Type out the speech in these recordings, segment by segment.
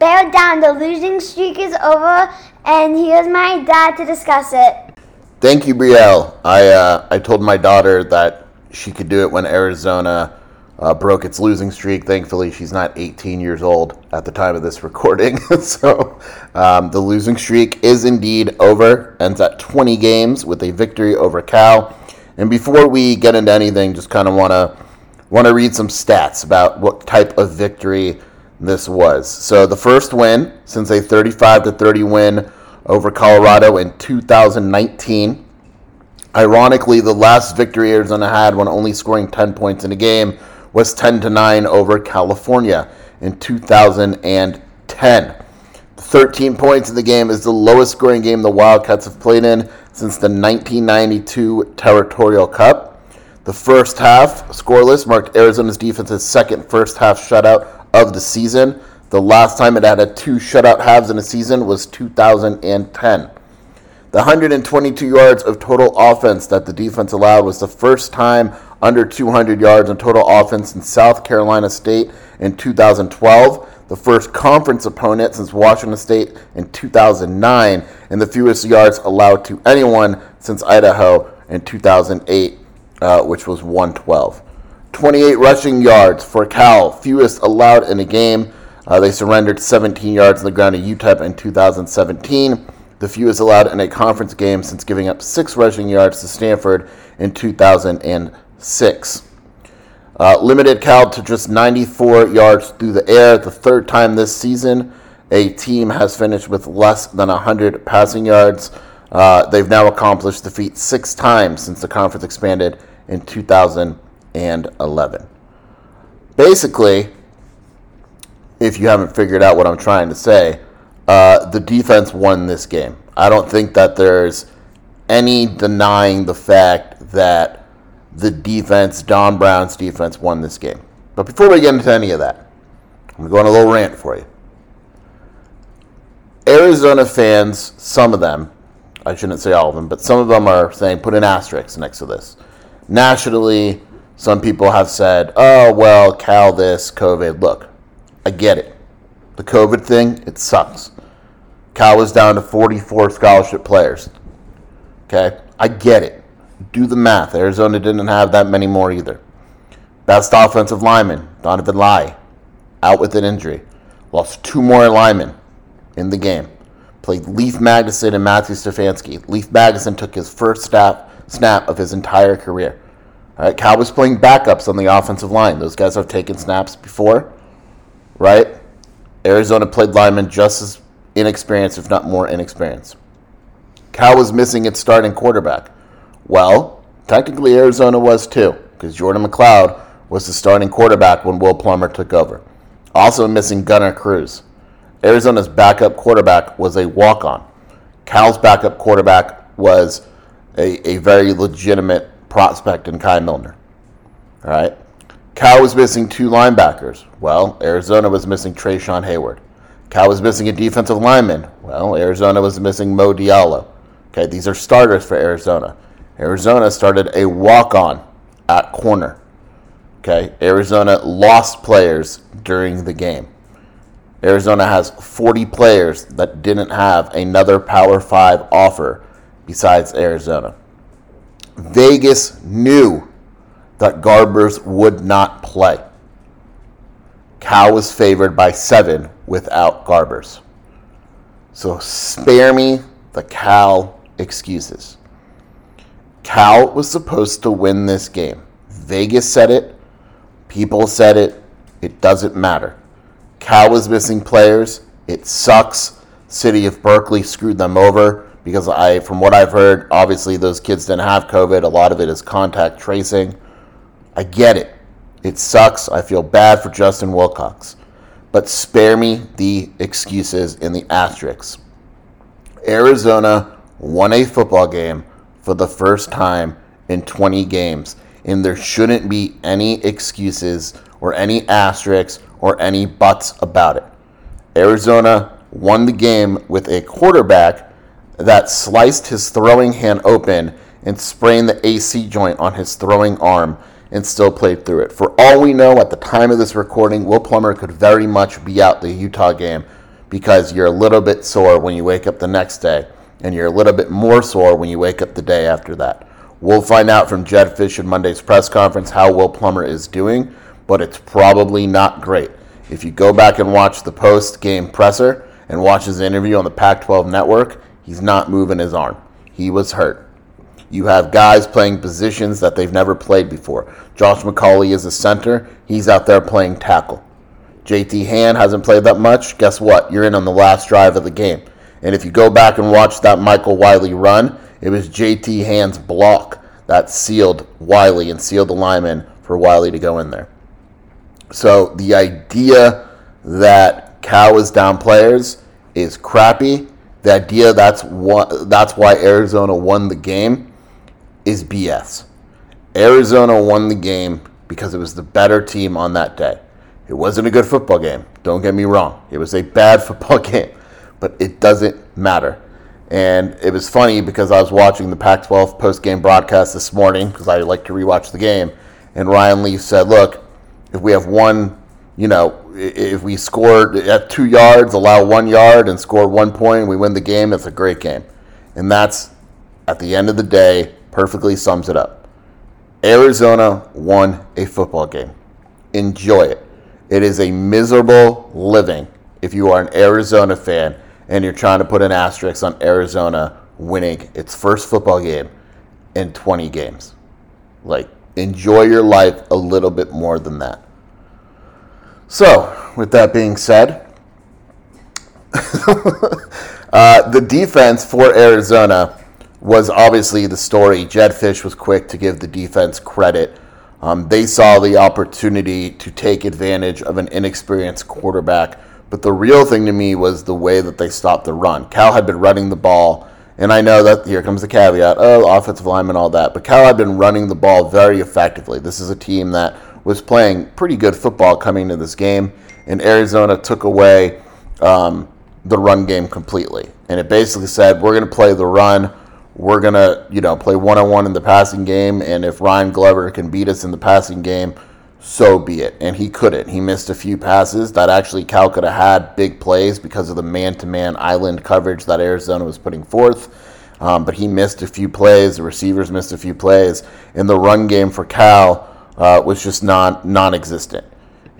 Bear down, the losing streak is over, and here's my dad to discuss it. Thank you, Brielle. I uh, I told my daughter that she could do it when Arizona uh, broke its losing streak. Thankfully, she's not 18 years old at the time of this recording. so um, the losing streak is indeed over. Ends at 20 games with a victory over Cal. And before we get into anything, just kind of want to want to read some stats about what type of victory this was. So the first win since a 35 to 30 win over Colorado in 2019. Ironically, the last victory Arizona had when only scoring 10 points in a game was 10 to 9 over California in 2010. 13 points in the game is the lowest scoring game the Wildcats have played in since the 1992 Territorial Cup. The first half scoreless marked Arizona's defense's second first half shutout of the season. The last time it had a two shutout halves in a season was 2010. The 122 yards of total offense that the defense allowed was the first time under 200 yards in total offense in South Carolina State in 2012, the first conference opponent since Washington State in 2009, and the fewest yards allowed to anyone since Idaho in 2008, uh, which was 112. 28 rushing yards for Cal, fewest allowed in a game. Uh, they surrendered 17 yards on the ground to UTEP in 2017, the fewest allowed in a conference game since giving up six rushing yards to Stanford in 2006. Uh, limited Cal to just 94 yards through the air, the third time this season a team has finished with less than 100 passing yards. Uh, they've now accomplished the feat six times since the conference expanded in 2000 and 11. Basically, if you haven't figured out what I'm trying to say, uh, the defense won this game. I don't think that there's any denying the fact that the defense, Don Brown's defense, won this game. But before we get into any of that, I'm going to go on a little rant for you. Arizona fans, some of them, I shouldn't say all of them, but some of them are saying put an asterisk next to this. Nationally, some people have said, oh, well, Cal this, COVID. Look, I get it. The COVID thing, it sucks. Cal was down to 44 scholarship players. Okay? I get it. Do the math. Arizona didn't have that many more either. Best offensive lineman, Donovan Laie, out with an injury. Lost two more linemen in the game. Played Leaf Magnuson and Matthew Stefanski. Leaf Magnuson took his first snap, snap of his entire career. Right, Cal was playing backups on the offensive line. Those guys have taken snaps before, right? Arizona played linemen just as inexperienced, if not more inexperienced. Cal was missing its starting quarterback. Well, technically Arizona was too, because Jordan McCloud was the starting quarterback when Will Plummer took over. Also missing Gunner Cruz. Arizona's backup quarterback was a walk on. Cal's backup quarterback was a, a very legitimate prospect in Kai Millner. All right. Cal was missing two linebackers. Well, Arizona was missing Trayshawn Hayward. Cal was missing a defensive lineman. Well, Arizona was missing Mo Diallo. Okay, these are starters for Arizona. Arizona started a walk on at corner. Okay, Arizona lost players during the game. Arizona has 40 players that didn't have another Power 5 offer besides Arizona. Vegas knew that Garbers would not play. Cal was favored by seven without Garbers. So spare me the Cal excuses. Cal was supposed to win this game. Vegas said it, people said it, it doesn't matter. Cal was missing players. It sucks. City of Berkeley screwed them over because I from what I've heard, obviously those kids didn't have COVID. A lot of it is contact tracing. I get it. It sucks. I feel bad for Justin Wilcox. But spare me the excuses and the asterisks. Arizona won a football game for the first time in 20 games, and there shouldn't be any excuses or any asterisks or any buts about it. Arizona won the game with a quarterback that sliced his throwing hand open and sprained the AC joint on his throwing arm and still played through it. For all we know, at the time of this recording, Will Plummer could very much be out the Utah game because you're a little bit sore when you wake up the next day, and you're a little bit more sore when you wake up the day after that. We'll find out from Jedd Fisch in Monday's press conference how Will Plummer is doing, but it's probably not great. If you go back and watch the post game presser and watch his interview on the Pac 12 network, he's not moving his arm. He was hurt. You have guys playing positions that they've never played before. Josh McCauley is a center, he's out there playing tackle. JT Hand hasn't played that much. Guess what? You're in on the last drive of the game. And if you go back and watch that Michael Wiley run, it was JT Hand's block that sealed Wiley and sealed the lineman for Wiley to go in there. So the idea that Cal is down players is crappy. The idea that's what, that's why Arizona won the game is BS. Arizona won the game because it was the better team on that day. It wasn't a good football game. Don't get me wrong. It was a bad football game, but it doesn't matter. And it was funny because I was watching the Pac 12 post game broadcast this morning because I like to rewatch the game. And Ryan Leaf said, Look, if we have one, you know, if we score at two yards, allow one yard, and score one point, we win the game, it's a great game. And that's, at the end of the day, perfectly sums it up. Arizona won a football game. Enjoy it. It is a miserable living if you are an Arizona fan and you're trying to put an asterisk on Arizona winning its first football game in 20 games. Like, enjoy your life a little bit more than that. So, with that being said, uh, the defense for Arizona was obviously the story. Jedd Fisch was quick to give the defense credit. Um, they saw the opportunity to take advantage of an inexperienced quarterback. But the real thing to me was the way that they stopped the run. Cal had been running the ball, and I know that here comes the caveat oh, offensive lineman, all that. But Cal had been running the ball very effectively. This is a team that was playing pretty good football coming into this game, and Arizona took away um, the run game completely. And it basically said, we're going to play the run we're gonna, you know, play one on one in the passing game, and if Ryan Glover can beat us in the passing game, so be it. And he couldn't. He missed a few passes that actually Cal could have had big plays because of the man-to-man island coverage that Arizona was putting forth. Um, but he missed a few plays. The receivers missed a few plays, In the run game for Cal uh, was just non non-existent.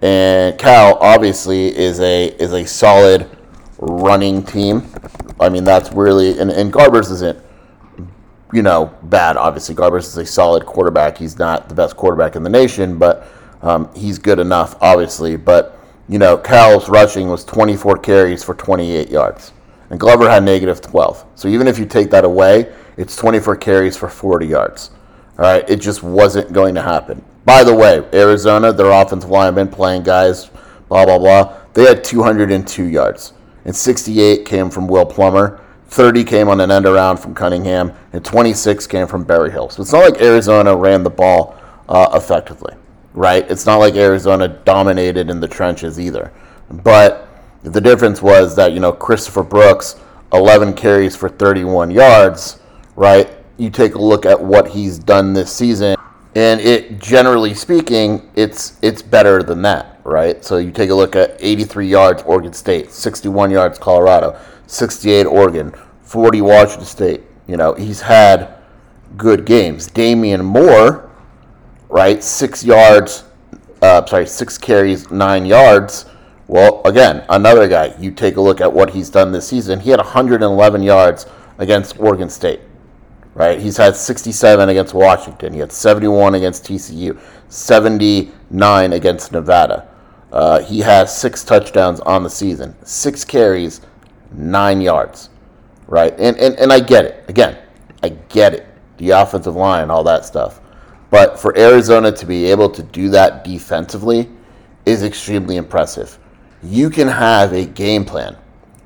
And Cal obviously is a is a solid running team. I mean, that's really and, and Garbers isn't you know, bad. Obviously, Garbers is a solid quarterback. He's not the best quarterback in the nation, but um, he's good enough, obviously. But, you know, Cal's rushing was 24 carries for 28 yards. And Glover had negative 12. So even if you take that away, it's 24 carries for 40 yards. All right, it just wasn't going to happen. By the way, Arizona, their offensive linemen playing guys, blah, blah, blah, they had 202 yards. And 68 came from Will Plummer 30 came on an end around from Cunningham, and 26 came from Berryhill. So it's not like Arizona ran the ball uh, effectively, right? It's not like Arizona dominated in the trenches either. But the difference was that, you know, Christopher Brooks, 11 carries for 31 yards, right? You take a look at what he's done this season, and it generally speaking, it's it's better than that, right? So you take a look at 83 yards Oregon State, 61 yards Colorado, 68 Oregon, 40 Washington State. You know, he's had good games. Damien Moore, right, six yards uh, sorry, six carries, nine yards. Well, again, another guy. You take a look at what he's done this season. He had 111 yards against Oregon State. Right? He's had 67 against Washington. He had 71 against TCU, 79 against Nevada. Uh, he has six touchdowns on the season, six carries, nine yards. Right? And, and and I get it. Again, I get it. The offensive line, all that stuff. But for Arizona to be able to do that defensively is extremely impressive. You can have a game plan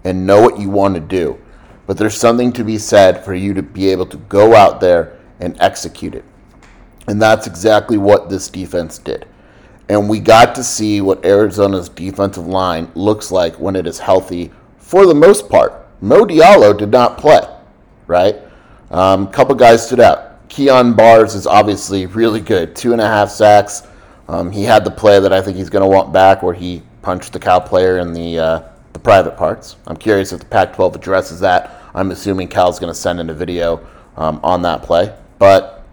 and know what you want to do, but there's something to be said for you to be able to go out there and execute it. And that's exactly what this defense did. And we got to see what Arizona's defensive line looks like when it is healthy for the most part. Mo Diallo did not play, right? A um, couple guys stood out. Kyon Barrs is obviously really good. Two and a half sacks. Um, he had the play that I think he's going to want back where he punched the Cal player in the, uh, the private parts. I'm curious if the Pac 12 addresses that. I'm assuming Cal's going to send in a video um, on that play. But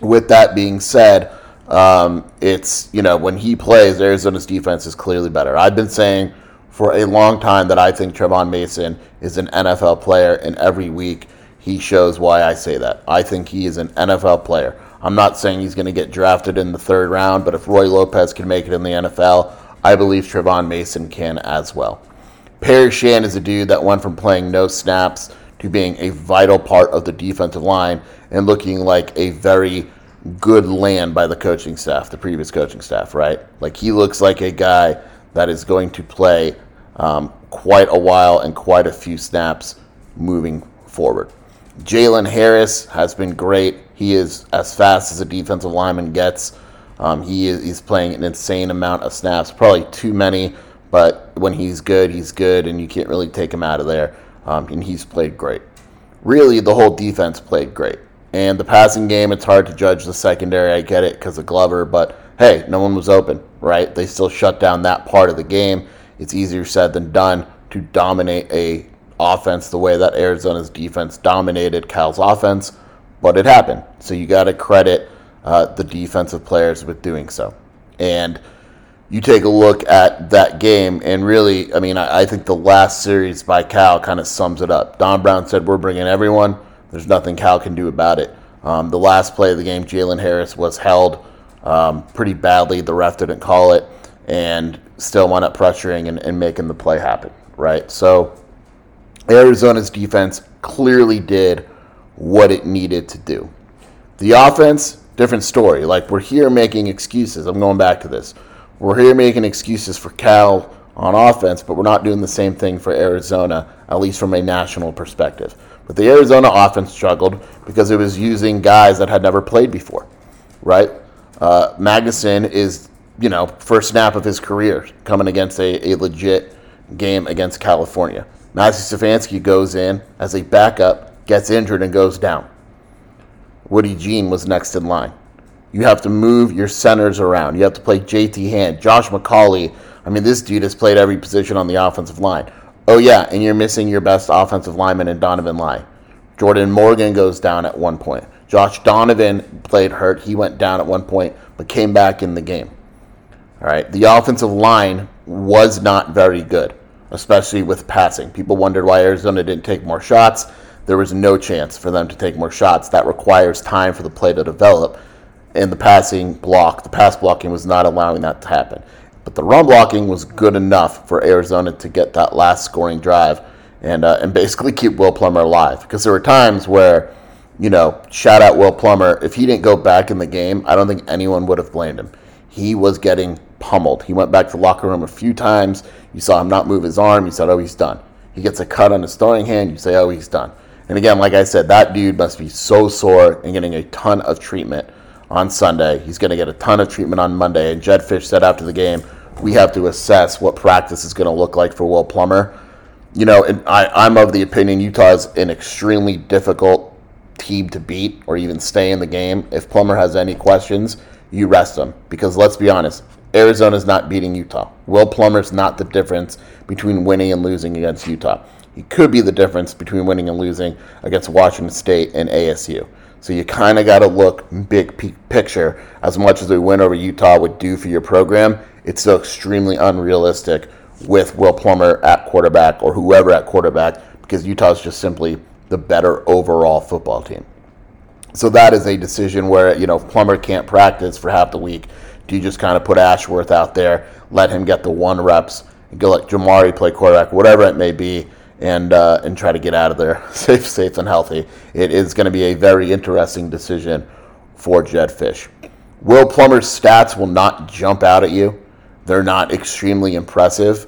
with that being said, um, it's, you know, when he plays, Arizona's defense is clearly better. I've been saying for a long time that I think Trevon Mason is an NFL player, and every week he shows why I say that. I think he is an NFL player. I'm not saying he's going to get drafted in the third round, but if Roy Lopez can make it in the NFL, I believe Trevon Mason can as well. Paris Shand is a dude that went from playing no snaps to being a vital part of the defensive line and looking like a very good land by the coaching staff, the previous coaching staff, right? Like he looks like a guy that is going to play um, quite a while and quite a few snaps moving forward. Jalen Harris has been great. He is as fast as a defensive lineman gets. Um, he is he's playing an insane amount of snaps, probably too many, but when he's good, he's good, and you can't really take him out of there. Um, and he's played great. Really, the whole defense played great. And the passing game, it's hard to judge the secondary. I get it because of Glover, but hey, no one was open, right? They still shut down that part of the game. It's easier said than done to dominate a offense the way that Arizona's defense dominated Cal's offense, but it happened. So you got to credit uh, the defensive players with doing so. And you take a look at that game, and really, I mean, I, I think the last series by Cal kind of sums it up. Don Brown said, We're bringing everyone. There's nothing Cal can do about it. Um, the last play of the game, Jalen Harris was held um, pretty badly. The ref didn't call it, and still wound up pressuring and, and making the play happen, right? So, Arizona's defense clearly did what it needed to do. The offense, different story. Like we're here making excuses. I'm going back to this. We're here making excuses for Cal on offense, but we're not doing the same thing for Arizona, at least from a national perspective. But the Arizona offense struggled because it was using guys that had never played before, right? Uh, Magnuson is, you know, first snap of his career coming against a, a legit game against California. Matthew Stefanski goes in as a backup, gets injured, and goes down. Woody Jean was next in line. You have to move your centers around. You have to play JT Hand, Josh McCauley. I mean, this dude has played every position on the offensive line. Oh, yeah, and you're missing your best offensive lineman in Donovan Laie. Jordan Morgan goes down at one point. Josh Donovan played hurt. He went down at one point, but came back in the game. All right. The offensive line was not very good especially with passing. People wondered why Arizona didn't take more shots. There was no chance for them to take more shots. That requires time for the play to develop. And the passing block, the pass blocking was not allowing that to happen. But the run blocking was good enough for Arizona to get that last scoring drive and uh, and basically keep Will Plummer alive. Because there were times where, you know, shout out Will Plummer. If he didn't go back in the game, I don't think anyone would have blamed him. He was getting pummeled. He went back to the locker room a few times. You saw him not move his arm. You said, oh, he's done. He gets a cut on his throwing hand. You say, oh, he's done. And again, like I said, that dude must be so sore and getting a ton of treatment on Sunday. He's going to get a ton of treatment on Monday. And Jedd Fisch said after the game, we have to assess what practice is going to look like for Will Plummer. You know, and I, I'm of the opinion Utah is an extremely difficult team to beat or even stay in the game. If Plummer has any questions, you rest him. Because let's be honest, Arizona's not beating Utah. Will Plummer's not the difference between winning and losing against Utah. He could be the difference between winning and losing against Washington State and ASU. So you kind of got to look big picture. As much as a win over Utah would do for your program, it's still extremely unrealistic with Will Plummer at quarterback or whoever at quarterback because Utah is just simply the better overall football team. So that is a decision where, you know, if Plummer can't practice for half the week, do you just kind of put Ashworth out there, let him get the one reps, and go let Jamari play quarterback, whatever it may be, and uh, and try to get out of there safe, safe and healthy. It is going to be a very interesting decision for Jedd Fisch. Will Plummer's stats will not jump out at you. They're not extremely impressive,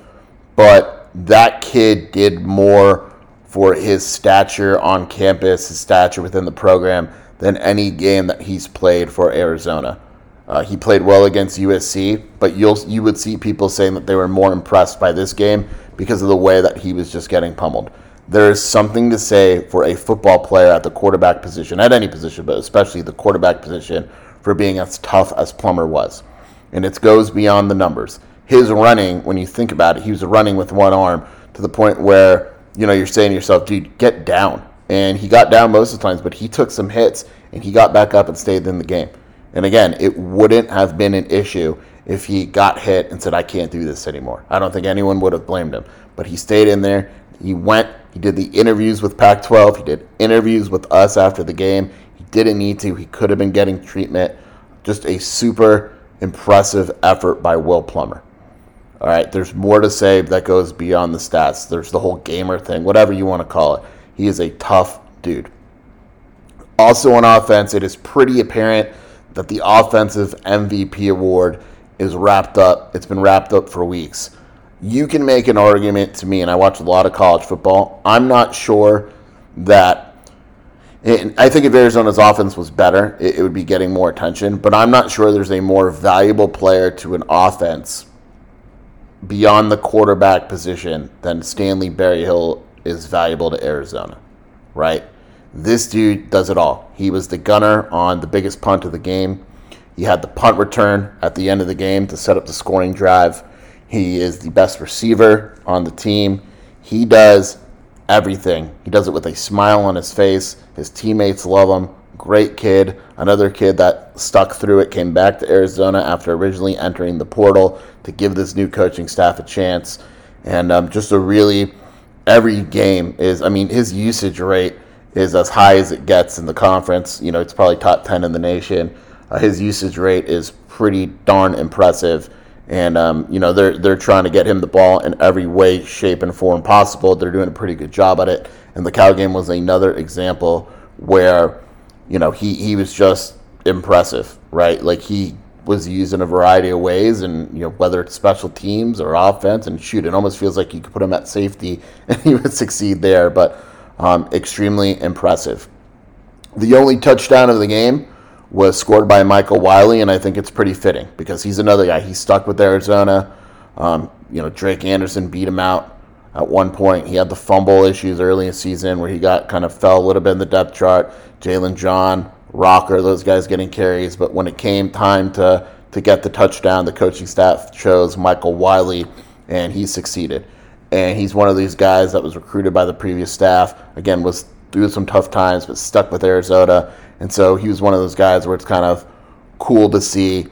but that kid did more for his stature on campus, his stature within the program, than any game that he's played for Arizona. Uh, he played well against USC, but you'll you would see people saying that they were more impressed by this game because of the way that he was just getting pummeled. There is something to say for a football player at the quarterback position, at any position, but especially the quarterback position, for being as tough as Plummer was. And it goes beyond the numbers. His running, when you think about it, he was running with one arm to the point where, you know, you're saying to yourself, dude, get down. And he got down most of the times, but he took some hits and he got back up and stayed in the game. And again, it wouldn't have been an issue if he got hit and said, I can't do this anymore. I don't think anyone would have blamed him. But he stayed in there. He went, he did the interviews with Pac 12, he did interviews with us after the game. He didn't need to, he could have been getting treatment. Just a super impressive effort by Will Plummer. All right, there's more to say that goes beyond the stats. There's the whole gamer thing, whatever you want to call it. He is a tough dude. Also on offense, it is pretty apparent that the offensive MVP award is wrapped up. It's been wrapped up for weeks. You can make an argument to me, and I watch a lot of college football. I'm not sure that. I think if Arizona's offense was better, it, would be getting more attention. But I'm not sure there's a more valuable player to an offense beyond the quarterback position than Stanley Berryhill is valuable to Arizona, right? This dude does it all. He was the gunner on the biggest punt of the game. He had the punt return at the end of the game to set up the scoring drive. He is the best receiver on the team. He does everything. He does it with a smile on his face. His teammates love him. Great kid. Another kid that stuck through it, came back to Arizona after originally entering the portal to give this new coaching staff a chance. And um, just a really, every game is, I mean, his usage rate is as high as it gets in the conference. You know, it's probably top 10 in the nation. Uh, his usage rate is pretty darn impressive. And, um, you know, they're, they're trying to get him the ball in every way, shape, and form possible. They're doing a pretty good job at it. And the Cal game was another example where, you know, he, he was just impressive, right? Like he was used in a variety of ways, and you know whether it's special teams or offense. And shoot, it almost feels like you could put him at safety and he would succeed there. But um, extremely impressive. The only touchdown of the game was scored by Michael Wiley, and I think it's pretty fitting because he's another guy. He's stuck with Arizona. Um, you know, Drake Anderson beat him out at one point. He had the fumble issues early in the season where he got kind of fell a little bit in the depth chart. Jalen John, Rocker, those guys getting carries. But when it came time to, to get the touchdown, the coaching staff chose Michael Wiley, and he succeeded and he's one of these guys that was recruited by the previous staff. Again, was through some tough times, but stuck with Arizona, and so he was one of those guys where it's kind of cool to see,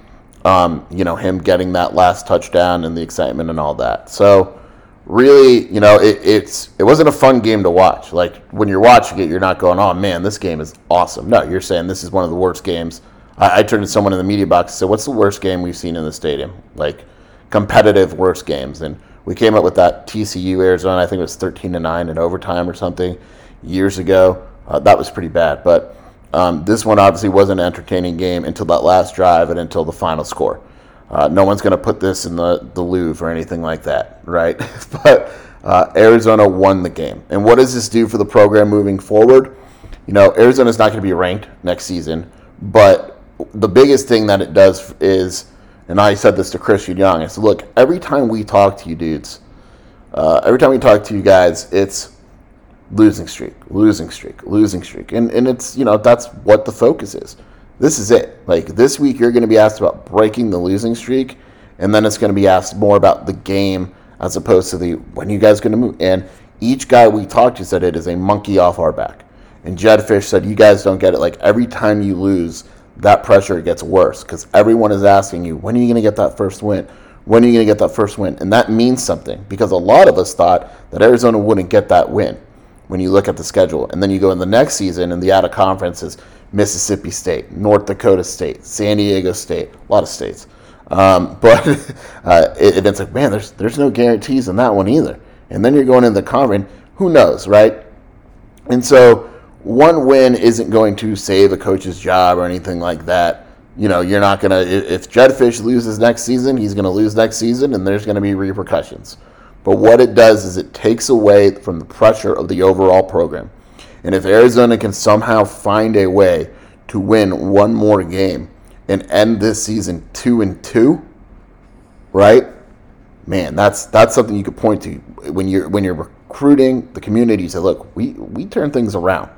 um, you know, him getting that last touchdown and the excitement and all that. So really, you know, it, it's it wasn't a fun game to watch. Like when you're watching it, you're not going, "Oh man, this game is awesome." No, you're saying this is one of the worst games. I, I turned to someone in the media box and said, "What's the worst game we've seen in the stadium?" Like competitive worst games, and we came up with that TCU Arizona. I think it was 13 to nine in overtime or something years ago. Uh, that was pretty bad, but um, this one obviously was an entertaining game until that last drive and until the final score. Uh, no one's going to put this in the, the Louvre or anything like that, right? but uh, Arizona won the game. And what does this do for the program moving forward? You know, Arizona's not going to be ranked next season, but the biggest thing that it does is and I said this to Christian Young. I said, look, every time we talk to you dudes, uh, every time we talk to you guys, it's losing streak, losing streak, losing streak. And, and it's, you know, that's what the focus is. This is it. Like this week, you're going to be asked about breaking the losing streak, and then it's going to be asked more about the game as opposed to the when you guys going to move. And each guy we talked to said it is a monkey off our back. And Jedd Fisch said, You guys don't get it. Like every time you lose, that pressure gets worse because everyone is asking you, When are you going to get that first win? When are you going to get that first win? And that means something because a lot of us thought that Arizona wouldn't get that win when you look at the schedule. And then you go in the next season and the out of conference is Mississippi State, North Dakota State, San Diego State, a lot of states. Um, but uh, it, it's like, man, there's there's no guarantees in that one either. And then you're going in the conference, who knows, right? And so one win isn't going to save a coach's job or anything like that. You know, you're not gonna if Jedd Fisch loses next season, he's gonna lose next season, and there's gonna be repercussions. But what it does is it takes away from the pressure of the overall program. And if Arizona can somehow find a way to win one more game and end this season two and two, right? Man, that's that's something you could point to when you're when you're recruiting the community. Say, look, we we turn things around,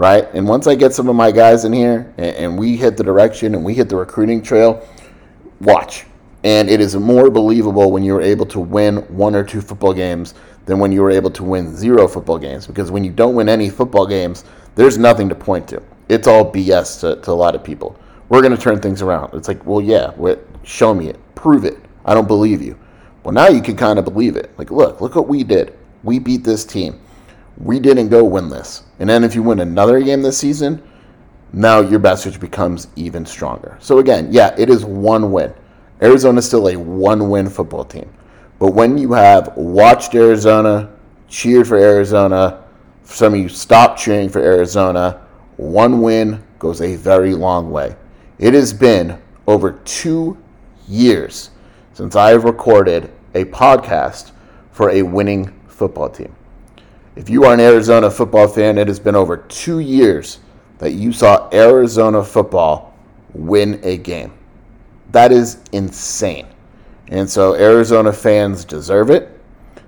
right? And once I get some of my guys in here and, and we hit the direction and we hit the recruiting trail, watch. And it is more believable when you're able to win one or two football games than when you were able to win zero football games. Because when you don't win any football games, there's nothing to point to. It's all BS to, to a lot of people. We're going to turn things around. It's like, well, yeah, show me it, prove it. I don't believe you. Well, now you can kind of believe it. Like, look, look what we did. We beat this team. We didn't go winless. And then if you win another game this season, now your message becomes even stronger. So again, yeah, it is one win. Arizona is still a one-win football team. But when you have watched Arizona, cheered for Arizona, some of you stopped cheering for Arizona, one win goes a very long way. It has been over two years since I have recorded a podcast for a winning football team. If you are an Arizona football fan, it has been over two years that you saw Arizona football win a game. That is insane. And so Arizona fans deserve it.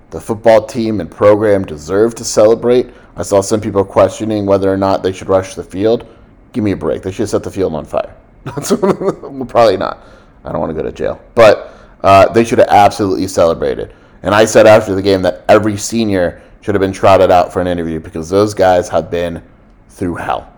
The football team and program deserve to celebrate. I saw some people questioning whether or not they should rush the field. Give me a break. They should set the field on fire. well, probably not. I don't want to go to jail. But uh, they should have absolutely celebrated. And I said after the game that every senior should have been trotted out for an interview because those guys have been through hell.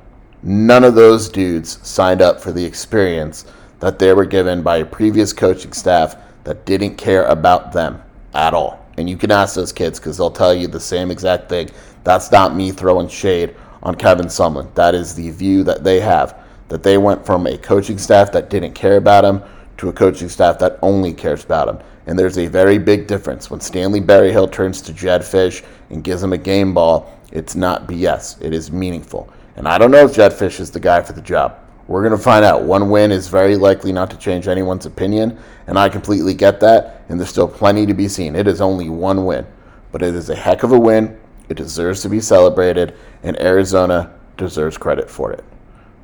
None of those dudes signed up for the experience that they were given by a previous coaching staff that didn't care about them at all. And you can ask those kids because they'll tell you the same exact thing. That's not me throwing shade on Kevin Sumlin. That is the view that they have. That they went from a coaching staff that didn't care about him to a coaching staff that only cares about him. And there's a very big difference. When Stanley Berryhill turns to Jedd Fisch and gives him a game ball, it's not BS. It is meaningful. And I don't know if Jedd Fisch is the guy for the job. We're going to find out. One win is very likely not to change anyone's opinion, and I completely get that, and there's still plenty to be seen. It is only one win, but it is a heck of a win. It deserves to be celebrated, and Arizona deserves credit for it.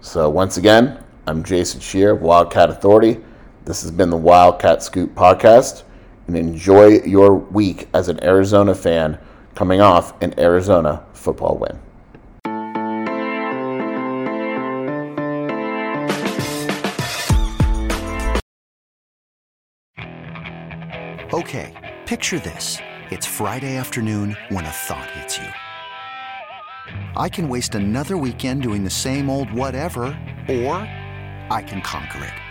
So, once again, I'm Jason Scheer, Wildcat Authority. This has been the Wildcat Scoop podcast, and enjoy your week as an Arizona fan coming off an Arizona football win. Okay, picture this. It's Friday afternoon when a thought hits you. I can waste another weekend doing the same old whatever, or I can conquer it.